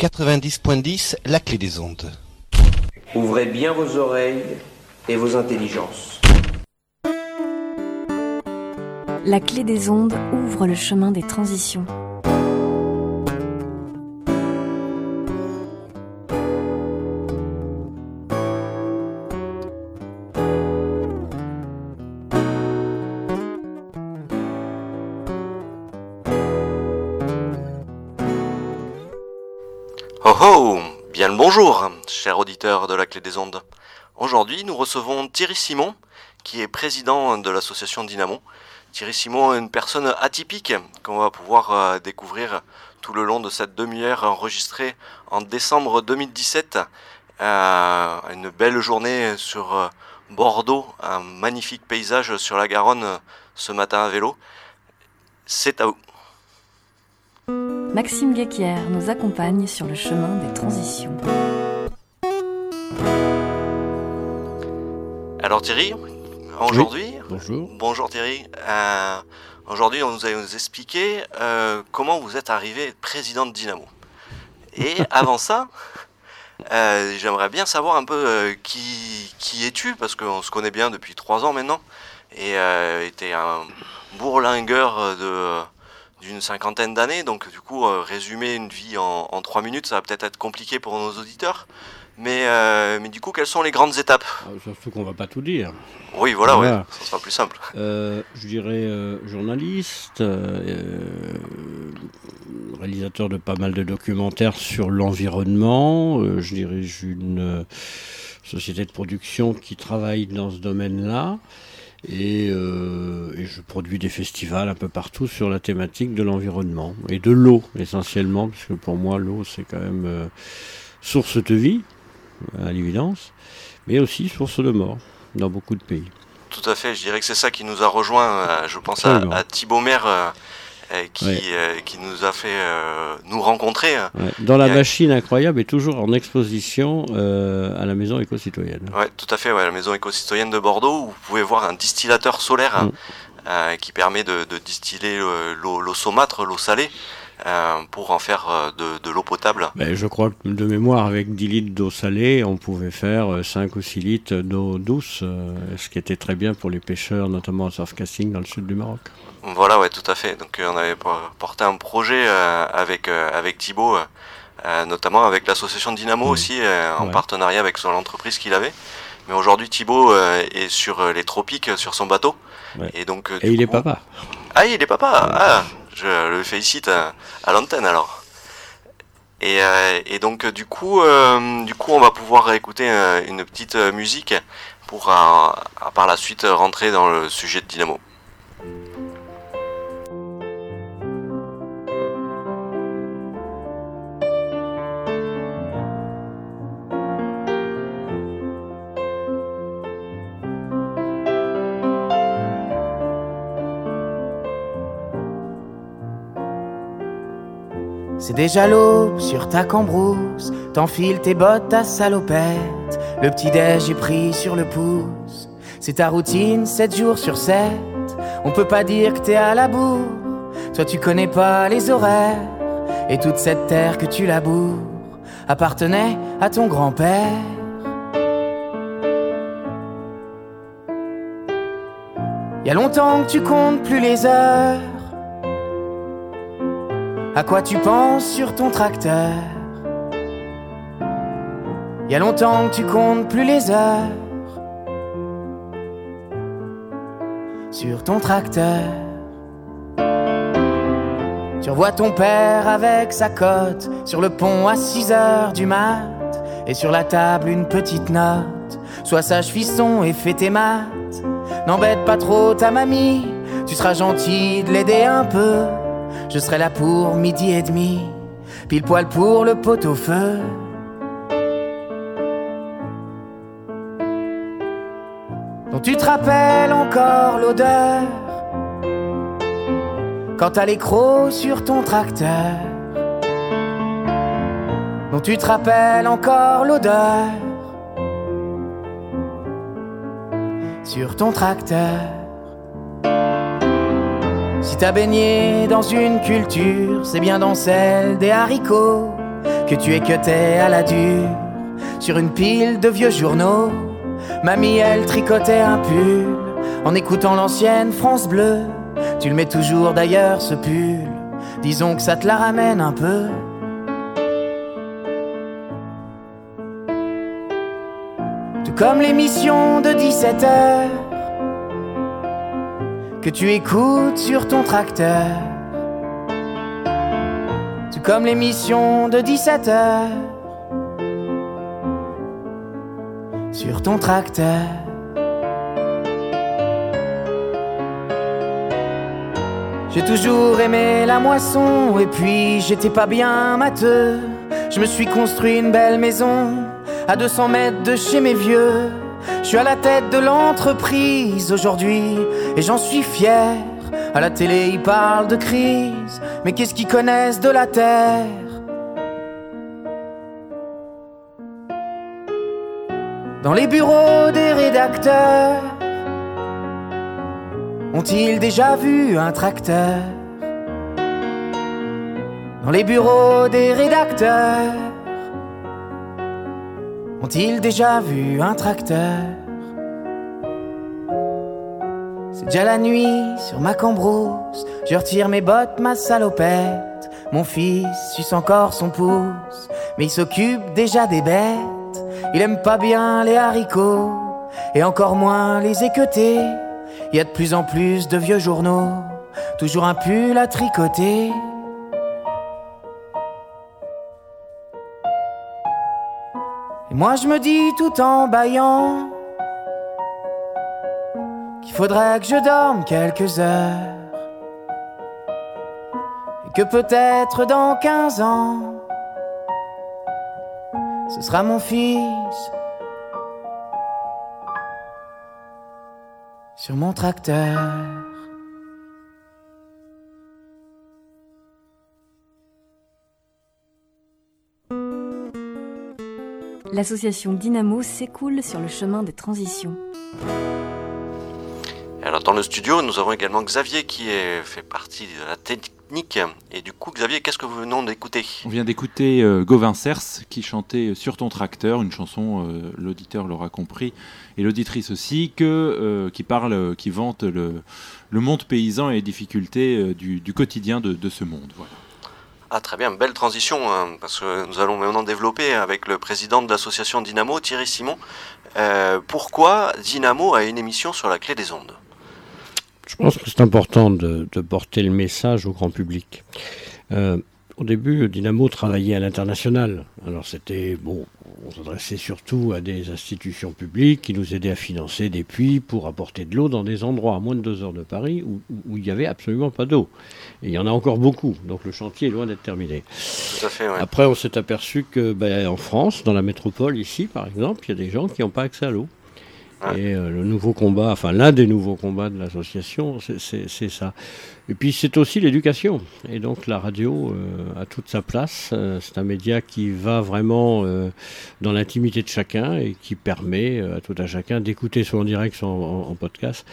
90.10, la clé des ondes. Ouvrez bien vos oreilles et vos intelligences. La clé des ondes ouvre le chemin des transitions. Auditeur de la Clé des Ondes. Aujourd'hui, nous recevons Thierry Simon, qui est président de l'association Dynamo. Thierry Simon est une personne atypique qu'on va pouvoir euh, découvrir tout le long de cette demi-heure enregistrée en décembre 2017. Euh, une belle journée sur euh, Bordeaux, un magnifique paysage sur la Garonne ce matin à vélo. C'est à vous. Maxime Guéquière nous accompagne sur le chemin des transitions. Alors Thierry, aujourd'hui, Bonjour. bonjour Thierry, Euh, aujourd'hui on nous a nous expliqué euh, comment vous êtes arrivé président de Dynamo. Et avant ça, euh, j'aimerais bien savoir un peu qui, qui es-tu, parce qu'on se connaît bien depuis trois ans maintenant, et euh, était un bourlingueur de d'une cinquantaine d'années, donc du coup résumer une vie en, en trois minutes, ça va peut-être être compliqué pour nos auditeurs. Mais, euh, mais du coup, quelles sont les grandes étapes? Ah, Surtout qu'on va pas tout dire. Oui, voilà, Voilà. ouais, ça sera plus simple. Euh, je dirais euh, journaliste, réalisateur de pas mal de documentaires sur l'environnement. Je dirige une société de production qui travaille dans ce domaine-là. Et, euh, et je produis des festivals un peu partout sur la thématique de l'environnement et de l'eau essentiellement, parce que pour moi l'eau c'est quand même euh, source de vie, à l'évidence, mais aussi source de mort dans beaucoup de pays. Tout à fait, je dirais que c'est ça qui nous a rejoint. euh, je pense à, Thibaut Maire euh, euh, qui, Ouais. euh, qui nous a fait euh, nous rencontrer. Ouais. Dans la machine incroyable est toujours en exposition à la maison éco-citoyenne. Ouais, tout à fait, ouais, la maison éco-citoyenne de Bordeaux où vous pouvez voir un distillateur solaire Mm. euh, qui permet de, de distiller l'eau saumâtre, l'eau salée, pour en faire euh, de, de l'eau potable. Ben, je crois que de mémoire, avec 10 litres d'eau salée, on pouvait faire euh, 5 ou 6 litres d'eau douce, euh, ce qui était très bien pour les pêcheurs, notamment en surfcasting dans le sud du Maroc. Voilà, ouais, tout à fait. Donc euh, on avait por- porté un projet euh, avec, euh, avec Thibaut, euh, euh, notamment avec l'association Dynamo aussi, euh, en Ouais. partenariat avec son entreprise qu'il avait. Mais aujourd'hui, Thibaut euh, est sur euh, les tropiques, euh, sur son bateau. Ouais. Et donc, euh, Et il est papa. Ah, il est papa Ah, je le félicite à, à l'antenne alors. Et, euh, donc, euh, du coup, euh, du coup, on va pouvoir écouter une petite musique pour par la suite rentrer dans le sujet de Dynamo. Déjà l'aube sur ta cambrousse, t'enfiles tes bottes, ta salopette. Le petit-déj est pris sur le pouce. C'est ta routine, 7 jours sur 7. On peut pas dire que t'es à la bourre. Toi, tu connais pas les horaires. Et toute cette terre que tu laboures appartenait à ton grand-père. Y a longtemps que tu comptes plus les heures. À quoi tu penses sur ton tracteur? Y a longtemps que tu comptes plus les heures sur ton tracteur. Tu revois ton père avec sa cote sur le pont à 6 heures du mat et sur la table une petite note. Sois sage fiston et fais tes maths. N'embête pas trop ta mamie, tu seras gentil de l'aider un peu. Je serai là pour midi et demi, pile poil pour le pot au feu. Dont tu te rappelles encore l'odeur quand t'as l'écro sur ton tracteur. Dont tu te rappelles encore l'odeur sur ton tracteur. Si t'as baigné dans une culture, c'est bien dans celle des haricots que tu équeutais à la dure sur une pile de vieux journaux. Mamie, elle tricotait un pull en écoutant l'ancienne France Bleue. Tu le mets toujours d'ailleurs ce pull, disons que ça te la ramène un peu. Tout comme l'émission de 17 h que tu écoutes sur ton tracteur. Tout comme l'émission de 17 h sur ton tracteur. J'ai toujours aimé la moisson et puis j'étais pas bien matheux. Je me suis construit une belle maison à 200 mètres de chez mes vieux. Je suis à la tête de l'entreprise aujourd'hui et j'en suis fier. À la télé, ils parlent de crise, mais qu'est-ce qu'ils connaissent de la terre? Dans les bureaux des rédacteurs, ont-ils déjà vu un tracteur? Dans les bureaux des rédacteurs, ont-ils déjà vu un tracteur? C'est déjà la nuit sur ma cambrousse, je retire mes bottes, ma salopette. Mon fils suce encore son pouce, mais il s'occupe déjà des bêtes. Il aime pas bien les haricots, et encore moins les équeutés. Il y a de plus en plus de vieux journaux, toujours un pull à tricoter. Et moi je me dis tout en baillant qu'il faudrait que je dorme quelques heures. Et que peut-être dans 15 ans, ce sera mon fils sur mon tracteur. L'association Dynamo s'écoule sur le chemin des transitions. Dans le studio, nous avons également Xavier qui est, fait partie de la technique. Et du coup, Xavier, qu'est-ce que vous venons d'écouter? On vient d'écouter euh, Gauvin Cers qui chantait Sur ton tracteur, une chanson, euh, l'auditeur l'aura compris, et l'auditrice aussi, que, euh, qui parle, qui vante le, le monde paysan et les difficultés du, du quotidien de, de ce monde. Voilà. Ah très bien, belle transition, hein, parce que nous allons maintenant développer avec le président de l'association Dynamo, Thierry Simon, euh, pourquoi Dynamo a une émission sur la clé des ondes? Je pense que c'est important de, de porter le message au grand public. Euh, au début, Dynamo travaillait à l'international. Alors c'était bon, on s'adressait surtout à des institutions publiques qui nous aidaient à financer des puits pour apporter de l'eau dans des endroits à moins de deux heures de Paris où, où il n'y avait absolument pas d'eau. Et il y en a encore beaucoup, donc le chantier est loin d'être terminé. Tout à fait, ouais. Après, on s'est aperçu que ben, en France, dans la métropole ici, par exemple, il y a des gens qui n'ont pas accès à l'eau. Ouais. Et euh, le nouveau combat, enfin l'un des nouveaux combats de l'association, c'est ça. Et puis c'est aussi l'éducation. Et donc la radio euh, a toute sa place. Euh, c'est un média qui va vraiment euh, dans l'intimité de chacun et qui permet à tout un chacun d'écouter soit en direct, soit en, podcast,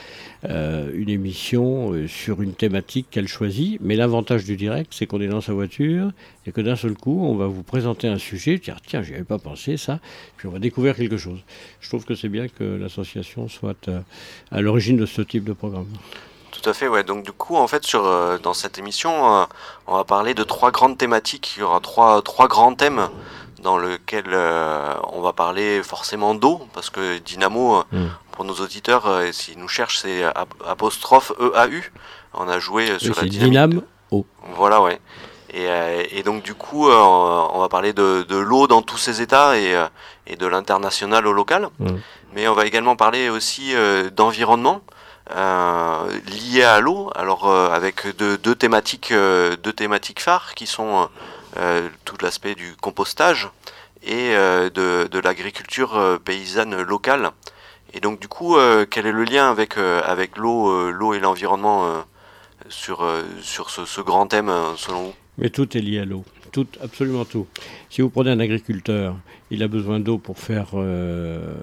une émission sur une thématique qu'elle choisit. Mais l'avantage du direct, c'est qu'on est dans sa voiture et que d'un seul coup, on va vous présenter un sujet, dire tiens, j'y avais pas pensé ça, puis on va découvrir quelque chose. Je trouve que c'est bien que l'association soit à l'origine de ce type de programme. Tout à fait, ouais. Donc du coup, en fait, sur euh, dans cette émission, euh, on va parler de trois grandes thématiques. Il y aura trois trois grands thèmes dans lesquels euh, on va parler forcément d'eau, parce que Dynamo, Mm. pour nos auditeurs, s'ils nous cherchent, c'est ap- apostrophe EAU. On a joué euh, Oui, sur la c'est dynamique. Dynam. Voilà, ouais. Et, et donc du coup, on va parler de, de l'eau dans tous ses états et, et de l'international au local. Mm. Mais on va également parler aussi d'environnement euh, lié à l'eau. Alors euh, avec deux, thématiques, euh, deux thématiques phares qui sont tout l'aspect du compostage et de, l'agriculture paysanne locale. Et donc du coup, quel est le lien avec avec l'eau, l'eau et l'environnement sur sur ce, grand thème selon vous? Mais tout est lié à l'eau. Tout, absolument tout. Si vous prenez un agriculteur, il a besoin d'eau pour faire euh,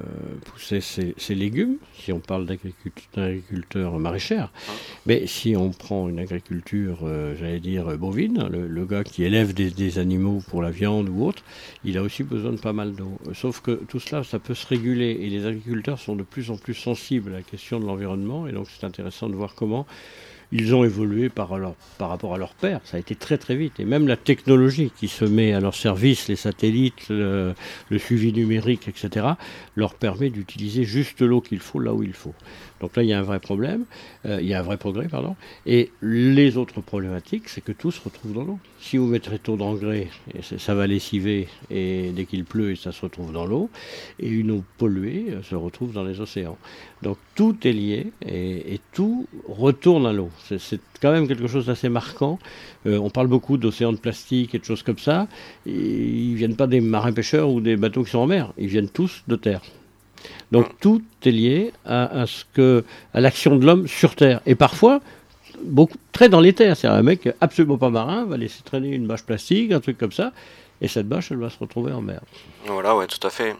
pousser ses, légumes, si on parle d'agriculteur maraîchère. Mais si on prend une agriculture, euh, j'allais dire, bovine, le, gars qui élève des, animaux pour la viande ou autre, il a aussi besoin de pas mal d'eau. Sauf que tout cela, ça peut se réguler et les agriculteurs sont de plus en plus sensibles à la question de l'environnement et donc c'est intéressant de voir comment ils ont évolué par, rapport à leur père. Ça a été très très vite. Et même la technologie qui se met à leur service, les satellites, le, suivi numérique, etc., leur permet d'utiliser juste l'eau qu'il faut là où il faut. Donc là, il y a un vrai problème, euh, il y a un vrai progrès, pardon. Et les autres problématiques, c'est que tout se retrouve dans l'eau. Si vous mettez trop d'engrais, ça va lessiver, et dès qu'il pleut, ça se retrouve dans l'eau. Et une eau polluée euh, se retrouve dans les océans. Donc tout est lié, et, tout retourne à l'eau. C'est quand même quelque chose d'assez marquant. Euh, on parle beaucoup d'océans de plastique et de choses comme ça. Et ils viennent pas des marins pêcheurs ou des bateaux qui sont en mer, ils viennent tous de terre. Donc tout est lié à, ce que, à l'action de l'homme sur Terre. Et parfois, beaucoup, très dans les terres. C'est un mec absolument pas marin va laisser traîner une bâche plastique, un truc comme ça, et cette bâche, elle va se retrouver en mer. Voilà, ouais, tout à fait.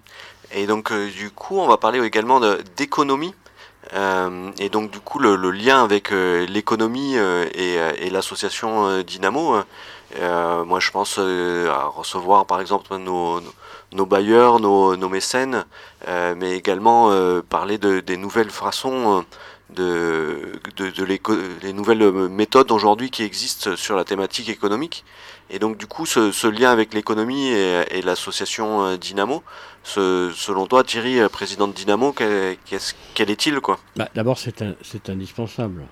Et donc, euh, du coup, on va parler également d'économie. Euh, et donc, du coup, le, lien avec euh, l'économie et, l'association Dynamo. moi, je pense à recevoir, par exemple, nos nos bailleurs, nos, mécènes, euh, mais également euh, parler de, des nouvelles façons, euh, de, de, les nouvelles méthodes aujourd'hui qui existent sur la thématique économique. Et donc du coup, ce, lien avec l'économie et, l'association Dynamo, selon toi, Thierry, président de Dynamo, quel, quel est-il quoi? Bah, D'abord, c'est indispensable.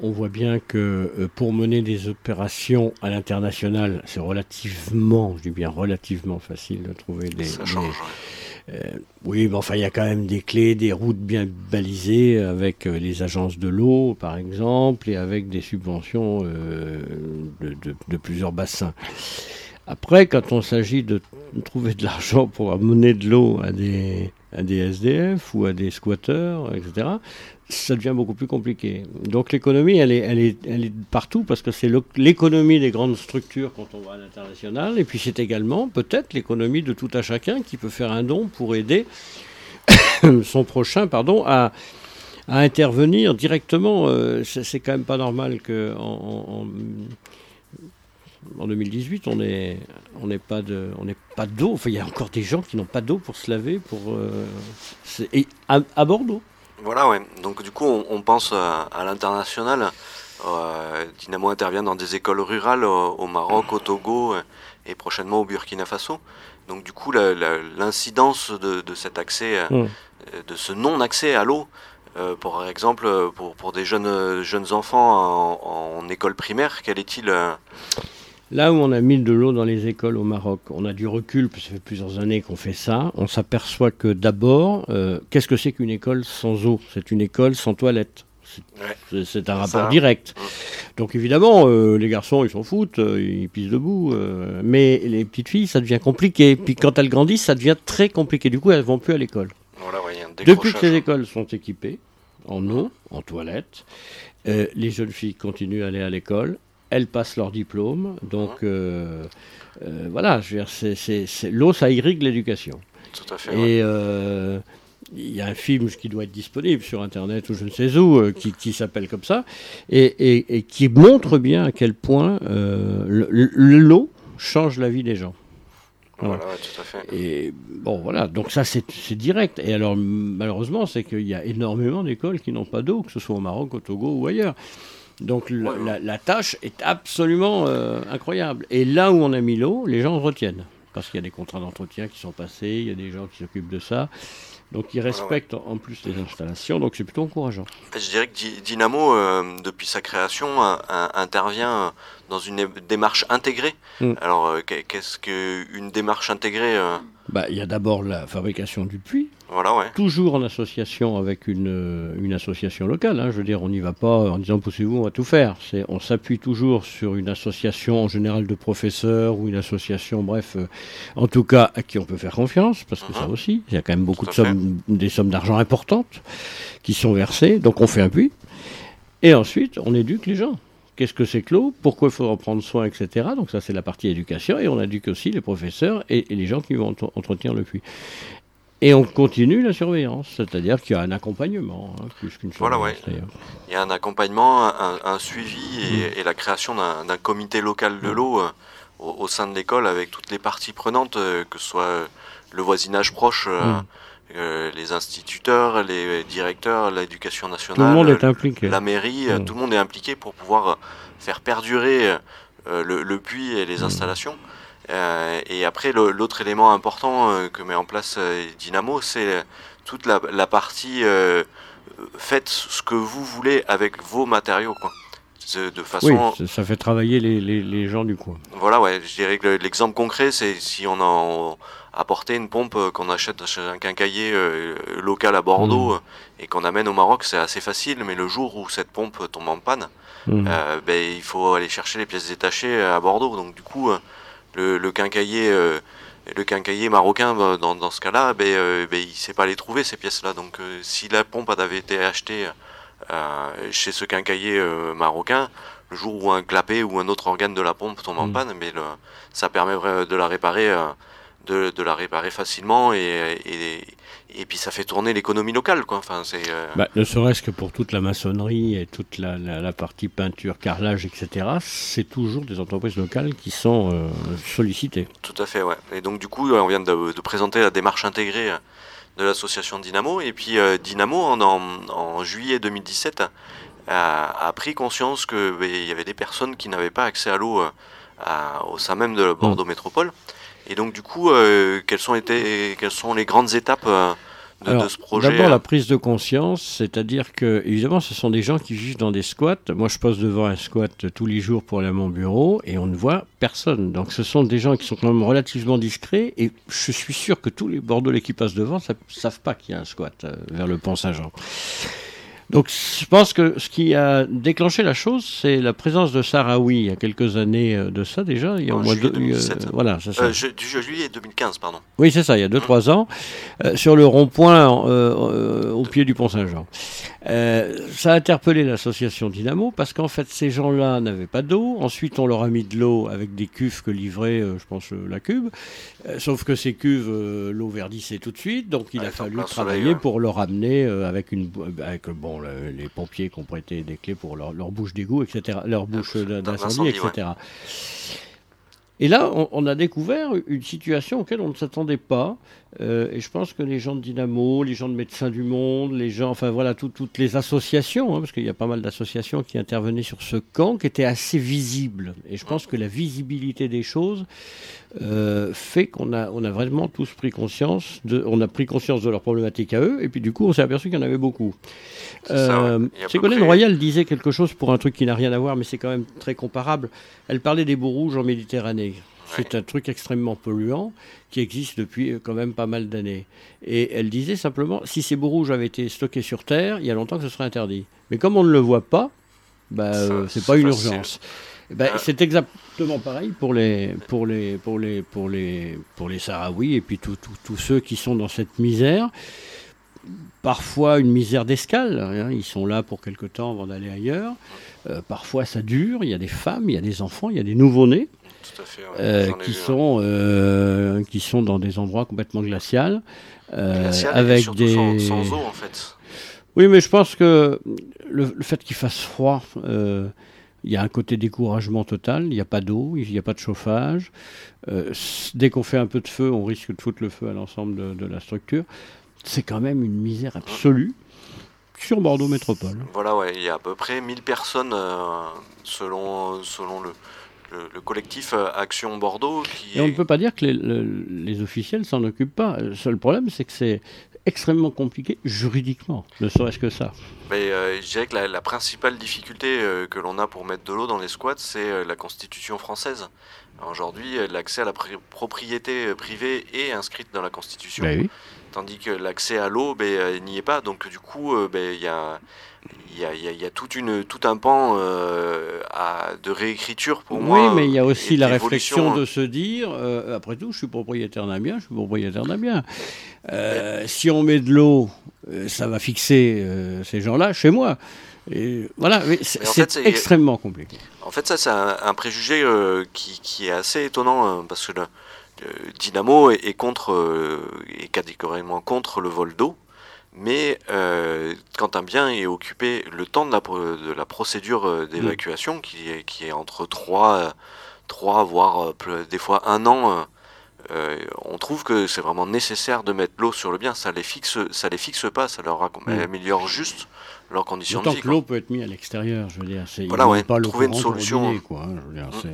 on voit bien que pour mener des opérations à l'international, c'est relativement, je dis bien relativement facile de trouver des... Ça change, euh, oui, mais enfin, il y a quand même des clés, des routes bien balisées avec euh, les agences de l'eau, par exemple, et avec des subventions euh, de, plusieurs bassins. Après, quand on s'agit de trouver de l'argent pour amener de l'eau à des, à des SDF ou à des squatteurs, etc., ça devient beaucoup plus compliqué. Donc l'économie, elle est, partout parce que c'est l'économie des grandes structures quand on va à l'international, et puis c'est également peut-être l'économie de tout à chacun qui peut faire un don pour aider son prochain pardon, à, intervenir directement. Euh, c'est quand même pas normal que en, en 2018, on n'est on pas on pas d'eau. Enfin, il y a encore des gens qui n'ont pas d'eau pour se laver, pour euh, et à Bordeaux. Voilà, ouais. Donc du coup, on, pense à, l'international. Euh, Dynamo intervient dans des écoles rurales au, Maroc, au Togo euh, et prochainement au Burkina Faso. Donc du coup, l'incidence de, cet accès, euh, mm. de ce non-accès à l'eau, par exemple, pour, des jeunes, jeunes enfants en, en école primaire, quel est-il Là où on a mis de l'eau dans les écoles au Maroc, on a du recul, parce que ça fait plusieurs années qu'on fait ça, on s'aperçoit que d'abord, euh, qu'est-ce que c'est qu'une école sans eau? C'est une école sans toilette. C'est un rapport direct. Mmh. Donc évidemment, euh, les garçons, ils s'en foutent, euh, ils pissent debout. mais les petites filles, ça devient compliqué. Puis quand elles grandissent, ça devient très compliqué. Du coup, elles vont plus à l'école. Depuis que ces écoles sont équipées en eau, en toilette, les jeunes filles continuent à aller à l'école elles passent leur diplôme. Donc euh, euh, voilà, l'eau, ça irrigue l'éducation. Tout à fait. Et euh, il y a un film qui doit être disponible sur Internet ou je ne sais où, qui, s'appelle comme ça, et, qui montre bien à quel point l'eau change la vie des gens. Voilà, tout à fait. Et bon, voilà, donc ça c'est direct. Et alors, malheureusement, c'est qu'il y a énormément d'écoles qui n'ont pas d'eau, que ce soit au Maroc, au Togo ou ailleurs. Donc la, tâche est absolument euh, incroyable. Et là où on a mis l'eau, les gens retiennent. Parce qu'il y a des contrats d'entretien qui sont passés, il y a des gens qui s'occupent de ça. Donc ils respectent en plus les installations, donc c'est plutôt encourageant. Je dirais que Dynamo, euh, depuis sa création, intervient dans une démarche intégrée. Mm. Alors qu'est-ce qu'une démarche intégrée bah, Il y a d'abord la fabrication du puits, voilà, ouais. Toujours en association avec une, une association locale. Hein. Je veux dire, on n'y va pas en disant poussez-vous, on va tout faire. C'est, on s'appuie toujours sur une association en général de professeurs ou une association, bref, euh, en tout cas à qui on peut faire confiance, parce que ça uh-huh. aussi, il y a quand même beaucoup de sommes, des sommes d'argent importantes qui sont versées. Donc on fait un puits. Et ensuite, on éduque les gens qu'est-ce que c'est que l'eau, pourquoi il faut en prendre soin, etc. Donc ça c'est la partie éducation et on éduque aussi les professeurs et, les gens qui vont entretenir le puits. Et on continue la surveillance, c'est-à-dire qu'il y a un accompagnement, hein, plus qu'une Voilà, ouais. Il y a un accompagnement, un, suivi et, la création d'un comité local de l'eau euh, au, sein de l'école avec toutes les parties prenantes, euh, que ce soit le voisinage proche, euh, les instituteurs, les directeurs, l'éducation nationale, tout le monde est impliqué. la mairie, tout le monde est impliqué pour pouvoir faire perdurer le, puits et les installations. Euh, et après, l'autre élément important euh, que met en place euh, Dynamo, c'est toute la, partie faites ce que vous voulez avec vos matériaux. Quoi. De façon... Oui, ça fait travailler les, les, gens du coin. Voilà, ouais. Je dirais que l'exemple concret, c'est si on a apporté une pompe qu'on achète chez un quincailler local à Bordeaux mmh. et qu'on amène au Maroc, c'est assez facile, mais le jour où cette pompe tombe en panne, mmh. ben, il faut aller chercher les pièces détachées à Bordeaux. Donc du coup, le, quincailler euh, le quincailler marocain, bah, dans, ce cas-là, ben, euh, ben, il ne sait pas les trouver, ces pièces-là. Donc euh, si la pompe avait été achetée chez ce quincailler marocain, le jour où un clapet ou un autre organe de la pompe tombe en mm. panne, mais ça permet de la réparer, de, la réparer facilement et, et puis ça fait tourner l'économie locale. Quoi. Enfin, c'est, euh, bah, ne serait-ce que pour toute la maçonnerie et toute la, la, partie peinture, carrelage, etc., c'est toujours des entreprises locales qui sont euh, sollicitées. Tout à fait, ouais. Et donc du coup, on vient de, de présenter la démarche intégrée euh, de l'association Dynamo. Et puis Dynamo, en, en, juillet 2017, a, a pris conscience qu'il ben, y avait des personnes qui n'avaient pas accès à l'eau au sein même de Bordeaux mmh. Métropole. Et donc du coup, quelles, sont été, quelles sont les grandes étapes de, ce projet D'abord la prise de conscience, c'est-à-dire que évidemment ce sont des gens qui vivent dans des squats. Moi je passe devant un squat tous les jours pour aller à mon bureau et on ne voit personne. Donc ce sont des gens qui sont quand même relativement discrets et je suis sûr que tous les Bordelais qui passent devant ne savent pas qu'il y a un squat euh, vers le pont Saint-Jean. Donc je pense que ce qui a déclenché la chose, c'est la présence de Sarawi il y a quelques années euh, de ça déjà. Il y a au mois de, 2017. voilà, c'est ça. Euh, du juillet 2015, pardon. Oui, c'est ça, il y a 2-3 ans, euh, sur le rond-point au pied du Pont Saint-Jean. ça a interpellé l'association Dynamo parce qu'en fait, ces gens-là n'avaient pas d'eau. Ensuite, on leur a mis de l'eau avec des cuves que livrait, je pense, la Cube. sauf que ces cuves, l'eau verdissait tout de suite. Donc, il a fallu travailler pour leur amener avec une. Avec, bon, les pompiers qui ont prêté des clés pour leur, bouche d'égout, etc., leur bouche d'incendie, etc. Et là, on, a découvert une situation auquel on ne s'attendait pas. Euh, et je pense que les gens de Dynamo, les gens de Médecins du Monde, les gens, enfin voilà, toutes les associations, hein, parce qu'il y a pas mal d'associations qui intervenaient sur ce camp, qui étaient assez visibles. Et je pense que la visibilité des choses euh, fait qu'on a, on a vraiment tous pris conscience, de, on a pris conscience de leurs problématiques à eux, et puis du coup, on s'est aperçu qu'il y en avait beaucoup. Euh, Ségolène Royal disait quelque chose pour un truc qui n'a rien à voir, mais c'est quand même très comparable. Elle parlait des bouts rouges en Méditerranée. C'est un truc extrêmement polluant qui existe depuis euh, quand même pas mal d'années. Et elle disait simplement, si ces bouts rouges avaient été stockés sur Terre, il y a longtemps que ce serait interdit. Mais comme on ne le voit pas, bah, euh, c'est pas une urgence. Ben, c'est exactement pareil pour les, pour les, pour les, pour les, pour les Sahraouis et puis tous ceux qui sont dans cette misère. Parfois une misère d'escale, hein. ils sont là pour quelque temps avant d'aller ailleurs. Euh, parfois ça dure, il y a des femmes, il y a des enfants, il y a des nouveau-nés. Euh, qui, sont, euh, qui sont dans des endroits complètement glaciaux. Avec des. Sans, eau, en fait. Oui, mais je pense que le, fait qu'il fasse froid, il y a un côté découragement total. Il n'y a pas d'eau, il n'y a pas de chauffage. dès qu'on fait un peu de feu, on risque de foutre le feu à l'ensemble de, la structure. C'est quand même une misère absolue sur Bordeaux Métropole. Voilà, ouais, il y a à peu près 1000 personnes selon, selon le, le, collectif euh, Action Bordeaux. Qui Et on ne peut pas dire que les, officiels s'en occupent pas. Le seul problème, c'est que c'est extrêmement compliqué juridiquement, ne serait-ce que ça. Mais, euh, je dirais que la, principale difficulté euh, que l'on a pour mettre de l'eau dans les squats, c'est la Constitution française. Aujourd'hui, l'accès à la propriété privée est inscrite dans la Constitution. Ben Tandis que l'accès à l'eau ben, n'y est pas. Donc du coup, ben, il y a il y a, toute une, tout un pan euh, de réécriture pour moi. Oui, mais il y a aussi la réflexion de se dire, euh, après tout, je suis propriétaire d'un bien, je suis propriétaire d'un bien. Euh, si on met de l'eau ça va fixer ces gens-là chez moi. Et voilà, c'est extrêmement compliqué. En fait, ça, c'est un, préjugé qui, est assez étonnant parce que le, Dynamo est, contre, est catégoriquement contre le vol d'eau. Mais euh, quand un bien est occupé, le temps de la, de la procédure euh, d'évacuation, qui, est, qui est entre 3, 3 voire euh, des fois un an, on trouve que c'est vraiment nécessaire de mettre l'eau sur le bien. Ça les fixe, ça les fixe pas, ça leur améliore juste leurs conditions de vie. que l'eau peut être mise à l'extérieur, je veux dire. Voilà, ouais, pas trouver une solution. quoi, hein, mm.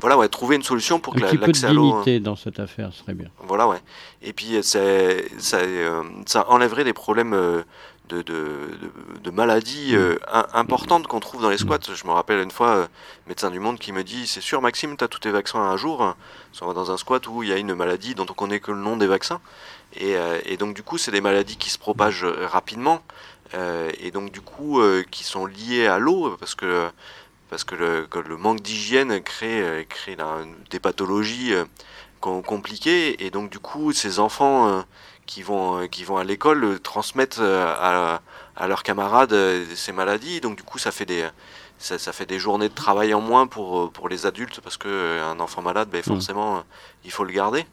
voilà, ouais, trouver une solution pour que l'accès à l'eau. Hein. dans cette affaire serait bien. Voilà, ouais. Et puis ça, euh, ça enlèverait des problèmes euh, de, de, de, maladies mm. euh, importantes qu'on trouve dans les squats. Je me rappelle une fois, médecin du monde qui me dit C'est sûr, Maxime, tu as tous tes vaccins un jour. Hein. On va dans un squat où il y a une maladie dont on connaît que le nom des vaccins. Et, et donc, du coup, c'est des maladies qui se propagent rapidement. Euh, et donc du coup euh, qui sont liés à l'eau parce que parce que le, manque d'hygiène crée, euh, crée des pathologies compliquées. Et donc du coup ces enfants qui vont qui vont à l'école transmettent à, à, leurs camarades ces maladies. Donc du coup ça fait des ça, fait des journées de travail en moins pour, pour les adultes parce que un enfant malade ben, mmh. forcément il faut le garder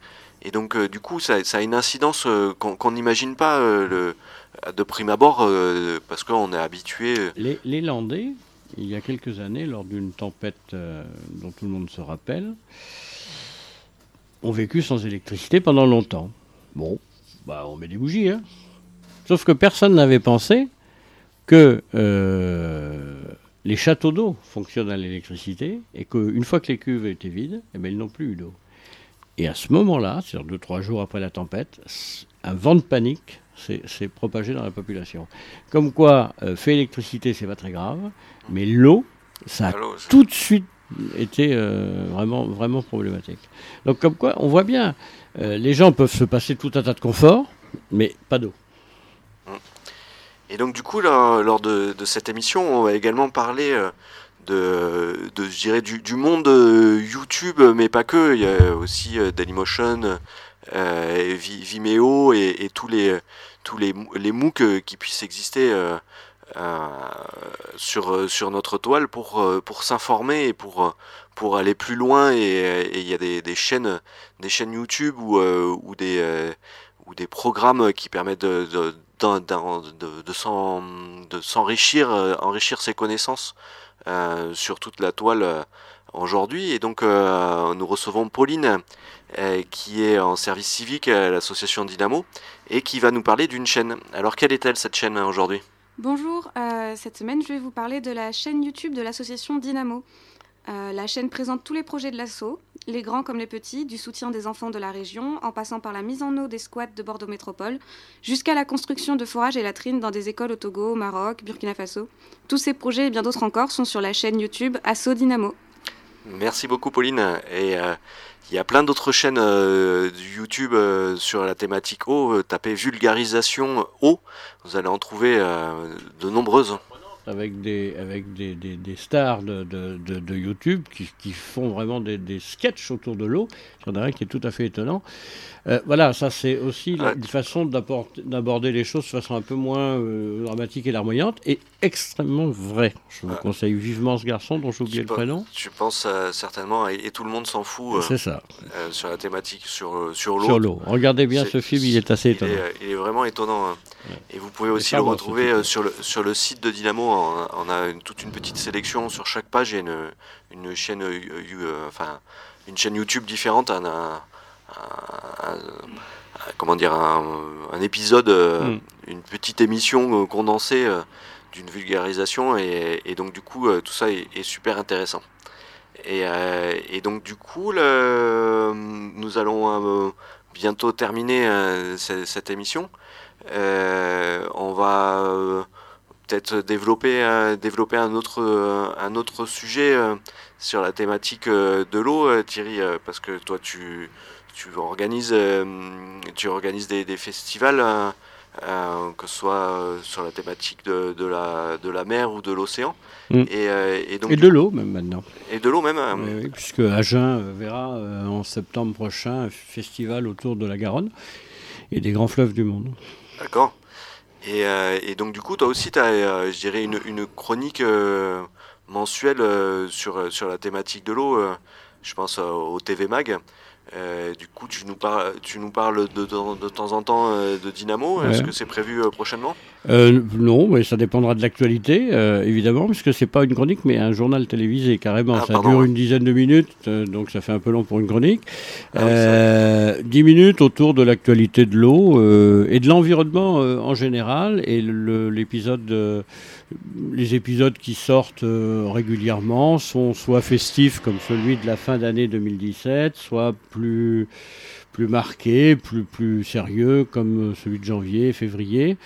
et donc du coup ça, ça, a une incidence qu'on n'imagine pas le de prime abord, euh, parce qu'on est habitué. Les, les, Landais, il y a quelques années, lors d'une tempête euh, dont tout le monde se rappelle, ont vécu sans électricité pendant longtemps. Bon, bah on met des bougies, hein. Sauf que personne n'avait pensé que euh, les châteaux d'eau fonctionnent à l'électricité et qu'une fois que les cuves étaient vides, eh ben, ils n'ont plus eu d'eau. Et à ce moment-là, c'est-à-dire deux, trois jours après la tempête, un vent de panique c'est propagé dans la population. Comme quoi, euh, fait électricité, c'est pas très grave, mais l'eau, ça a tout de suite été euh, vraiment, vraiment problématique. Donc comme quoi, on voit bien, euh, les gens peuvent se passer tout un tas de confort, mais pas d'eau. Et donc du coup, lors, de, cette émission, on va également parler de, de je dirais, du, monde YouTube, mais pas que. Il y a aussi Dailymotion, Vimeo et, tous les tous les, les MOOC euh, qui puissent exister euh, euh, sur, sur notre toile pour, pour s'informer et pour, pour aller plus loin. Et il y a des, chaînes, des chaînes YouTube ou, des, ou des programmes qui permettent de de, s'enrichir, enrichir ses connaissances sur toute la toile aujourd'hui. Et donc, nous recevons Pauline, qui est en service civique à l'association Dynamo, et qui va nous parler d'une chaîne. Alors quelle est-elle cette chaîne aujourd'hui? Bonjour, euh, cette semaine je vais vous parler de la chaîne YouTube de l'association Dynamo. Euh, la chaîne présente tous les projets de l'assaut, les grands comme les petits, du soutien des enfants de la région, en passant par la mise en eau des squats de Bordeaux Métropole, jusqu'à la construction de forages et latrines dans des écoles au Togo, au Maroc, Burkina Faso. Tous ces projets et bien d'autres encore sont sur la chaîne YouTube Asso Dynamo. Merci beaucoup Pauline. Et euh, il y a plein d'autres chaînes euh, YouTube euh, sur la thématique eau. tapez vulgarisation eau, vous allez en trouver de nombreuses avec des, avec des, des, stars de, de, de, YouTube qui, qui, font vraiment des, des sketchs autour de l'eau. Il y en a un qui est tout à fait étonnant. Euh, voilà, ça c'est aussi une façon d'aborder les choses de façon un peu moins euh, dramatique et larmoyante et extrêmement vraie. Je vous conseille vivement ce garçon dont j'ai oublié le prénom. Tu penses euh, certainement, et, tout le monde s'en fout. c'est ça. sur la thématique sur, sur l'eau. Sur l'eau. Regardez bien ce film, il est assez étonnant. Il est, vraiment étonnant. Hein. Et vous pouvez aussi le retrouver sur le, sur le site de Dynamo. On a une, toute une petite sélection sur chaque page. Il y a une, une chaîne, enfin, une chaîne YouTube différente. Un, un, comment dire, un, épisode, euh, mm. une petite émission euh, condensée euh, d'une vulgarisation et, donc du coup tout ça est, super intéressant. Et, donc du coup nous allons bientôt terminer cette, émission. on va peut-être développer, développer un, autre, un autre sujet sur la thématique de l'eau, Thierry, parce que toi tu, tu organises, euh, tu organises des, festivals, euh, euh, que ce soit sur la thématique de, de, la, de la mer ou de l'océan. Mm. Et, donc, et, de l'eau même maintenant. Et de l'eau même. Oui, puisque Agen verra en septembre prochain un festival autour de la Garonne et des grands fleuves du monde. D'accord. Et, et, donc du coup, toi aussi, tu as, je dirais, une, une chronique mensuelle sur, sur la thématique de l'eau. je pense au TV Mag. Euh, du coup, tu nous, parles, tu nous parles de, de, temps en temps euh, de Dynamo. Est-ce que c'est prévu euh, prochainement? Non, mais ça dépendra de l'actualité, évidemment, puisque c'est pas une chronique, mais un journal télévisé carrément. Ah, ça dure une dizaine de minutes, donc ça fait un peu long pour une chronique. Ah, dix minutes autour de l'actualité de l'eau et de l'environnement en général. Et l'épisode les épisodes qui sortent euh, régulièrement sont soit festifs comme celui de la fin d'année 2017, soit plus, plus marqués, plus, plus sérieux comme celui de janvier, février.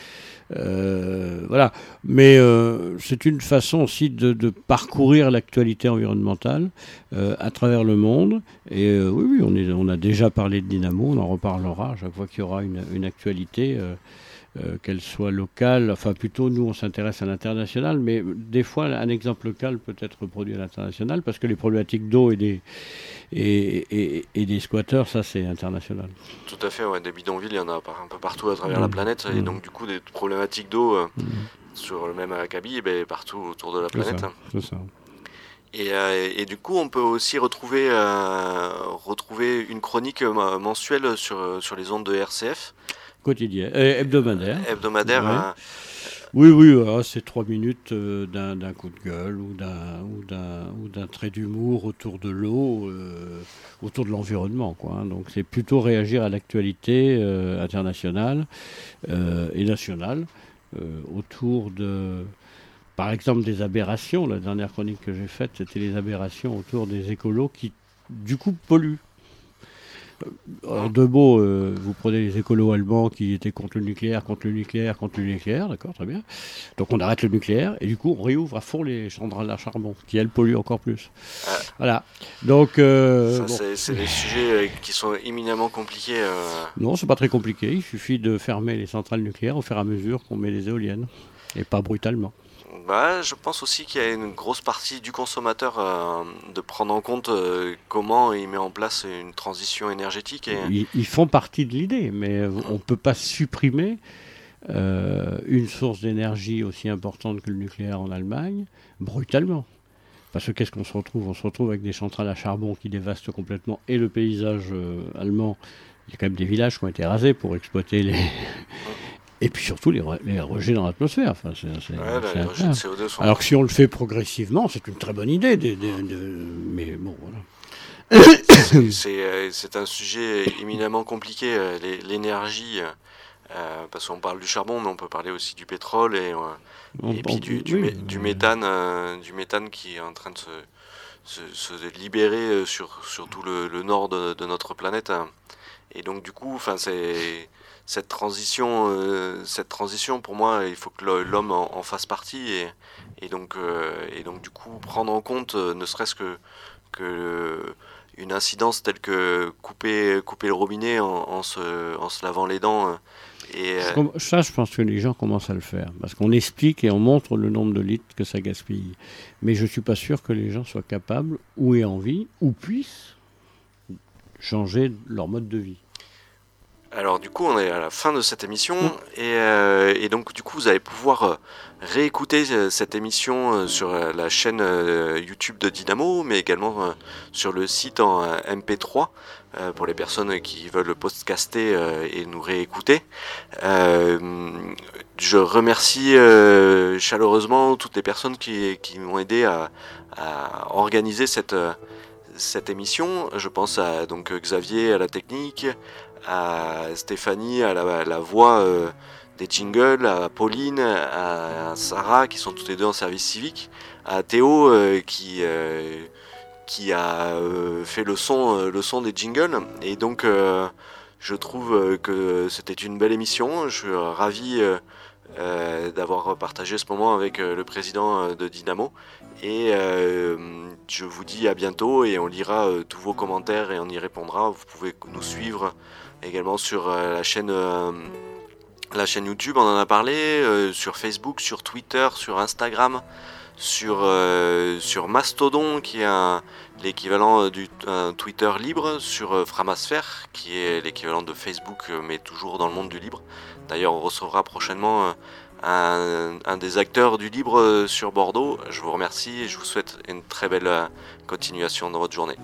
Euh, voilà. Mais euh, c'est une façon aussi de, parcourir l'actualité environnementale à travers le monde. Et oui, oui, on, a déjà parlé de Dynamo, on en reparlera chaque fois qu'il y aura une actualité. Euh, qu'elle soit locale, enfin plutôt nous on s'intéresse à l'international, mais des fois un exemple local peut être reproduit à l'international parce que les problématiques d'eau et des, et, et, des squatteurs, ça c'est international. Tout à fait, ouais, des bidonvilles, il y en a un peu partout à travers la mmh. planète, et mmh. donc du coup des problématiques d'eau euh, mmh. sur le même acabit, ben, partout autour de la planète. C'est ça. Et, euh, et, du coup, on peut aussi retrouver, retrouver une chronique mensuelle sur, sur les ondes de RCF quotidien, euh, hebdomadaire. Hebdomadaire. Hein. Oui, oui, ah, c'est trois minutes euh, d'un coup de gueule ou d'un trait d'humour autour de l'eau, euh, autour de l'environnement. quoi. Hein. Donc c'est plutôt réagir à l'actualité internationale et nationale autour de, par exemple, des aberrations. La dernière chronique que j'ai faite, c'était les aberrations autour des écolos qui, du coup, polluent. En deux mots, euh, vous prenez les écolos allemands qui étaient contre le nucléaire, contre le nucléaire, contre le nucléaire, d'accord, très bien. Donc on arrête le nucléaire et du coup on réouvre à fond les centrales à charbon, qui elles polluent encore plus. Voilà. Donc. Euh, c'est des sujets euh, qui sont éminemment compliqués. Non, c'est pas très compliqué. Il suffit de fermer les centrales nucléaires au fur et à mesure qu'on met les éoliennes et pas brutalement. Bah, je pense aussi qu'il y a une grosse partie du consommateur euh, de prendre en compte euh, comment il met en place une transition énergétique. Et... Ils, font partie de l'idée, mais on ne peut pas supprimer euh, une source d'énergie aussi importante que le nucléaire en Allemagne brutalement. Parce que qu'est-ce qu'on se retrouve? On se retrouve avec des centrales à charbon qui dévastent complètement et le paysage allemand. Il y a quand même des villages qui ont été rasés pour exploiter les, et puis surtout les, rejets dans l'atmosphère. Enfin, Alors que si on le fait progressivement, c'est une très bonne idée. mais bon, voilà. Euh, c'est un sujet éminemment compliqué, euh, l'énergie, euh, parce qu'on parle du charbon, mais on peut parler aussi du pétrole et, et puis du, du, méthane, du méthane qui est en train de se, se, libérer sur, sur tout le, le nord de, de, notre planète. Et donc du coup, enfin c'est cette transition, euh, cette transition, pour moi, il faut que l'homme en, fasse partie et, et donc, euh, et donc du coup prendre en compte, euh, ne serait-ce que, que une incidence telle que couper, couper le robinet en, se, en se lavant les dents. Et, ça, je pense que les gens commencent à le faire, parce qu'on explique et on montre le nombre de litres que ça gaspille. Mais je ne suis pas sûr que les gens soient capables, ou aient envie, ou puissent changer leur mode de vie. Alors du coup, on est à la fin de cette émission mm. euh, et, donc du coup, vous allez pouvoir euh, réécouter euh, cette émission sur la chaîne YouTube de Dynamo, mais également sur le site en MP3 pour les personnes qui veulent podcaster et nous réécouter. je remercie chaleureusement toutes les personnes qui, m'ont aidé à, à organiser cette cette émission. Je pense à donc Xavier à la technique, à Stéphanie, à la, voix euh, des jingles, à Pauline, à, Sarah, qui sont toutes les deux en service civique, à Théo, euh, qui, euh, qui a fait le son, le son des jingles. Et donc, je trouve que c'était une belle émission. Je suis ravi d'avoir partagé ce moment avec le président de Dynamo. Et je vous dis à bientôt et on lira tous vos commentaires et on y répondra. Vous pouvez nous suivre également sur euh, la chaîne euh, la chaîne YouTube, on en a parlé, euh, sur Facebook, sur Twitter, sur Instagram, sur, sur Mastodon, qui est l'équivalent du Twitter libre, sur Framasphère, qui est l'équivalent de Facebook, mais toujours dans le monde du libre. D'ailleurs, on recevra prochainement un, un, des acteurs du libre sur Bordeaux. Je vous remercie et je vous souhaite une très belle continuation dans votre journée.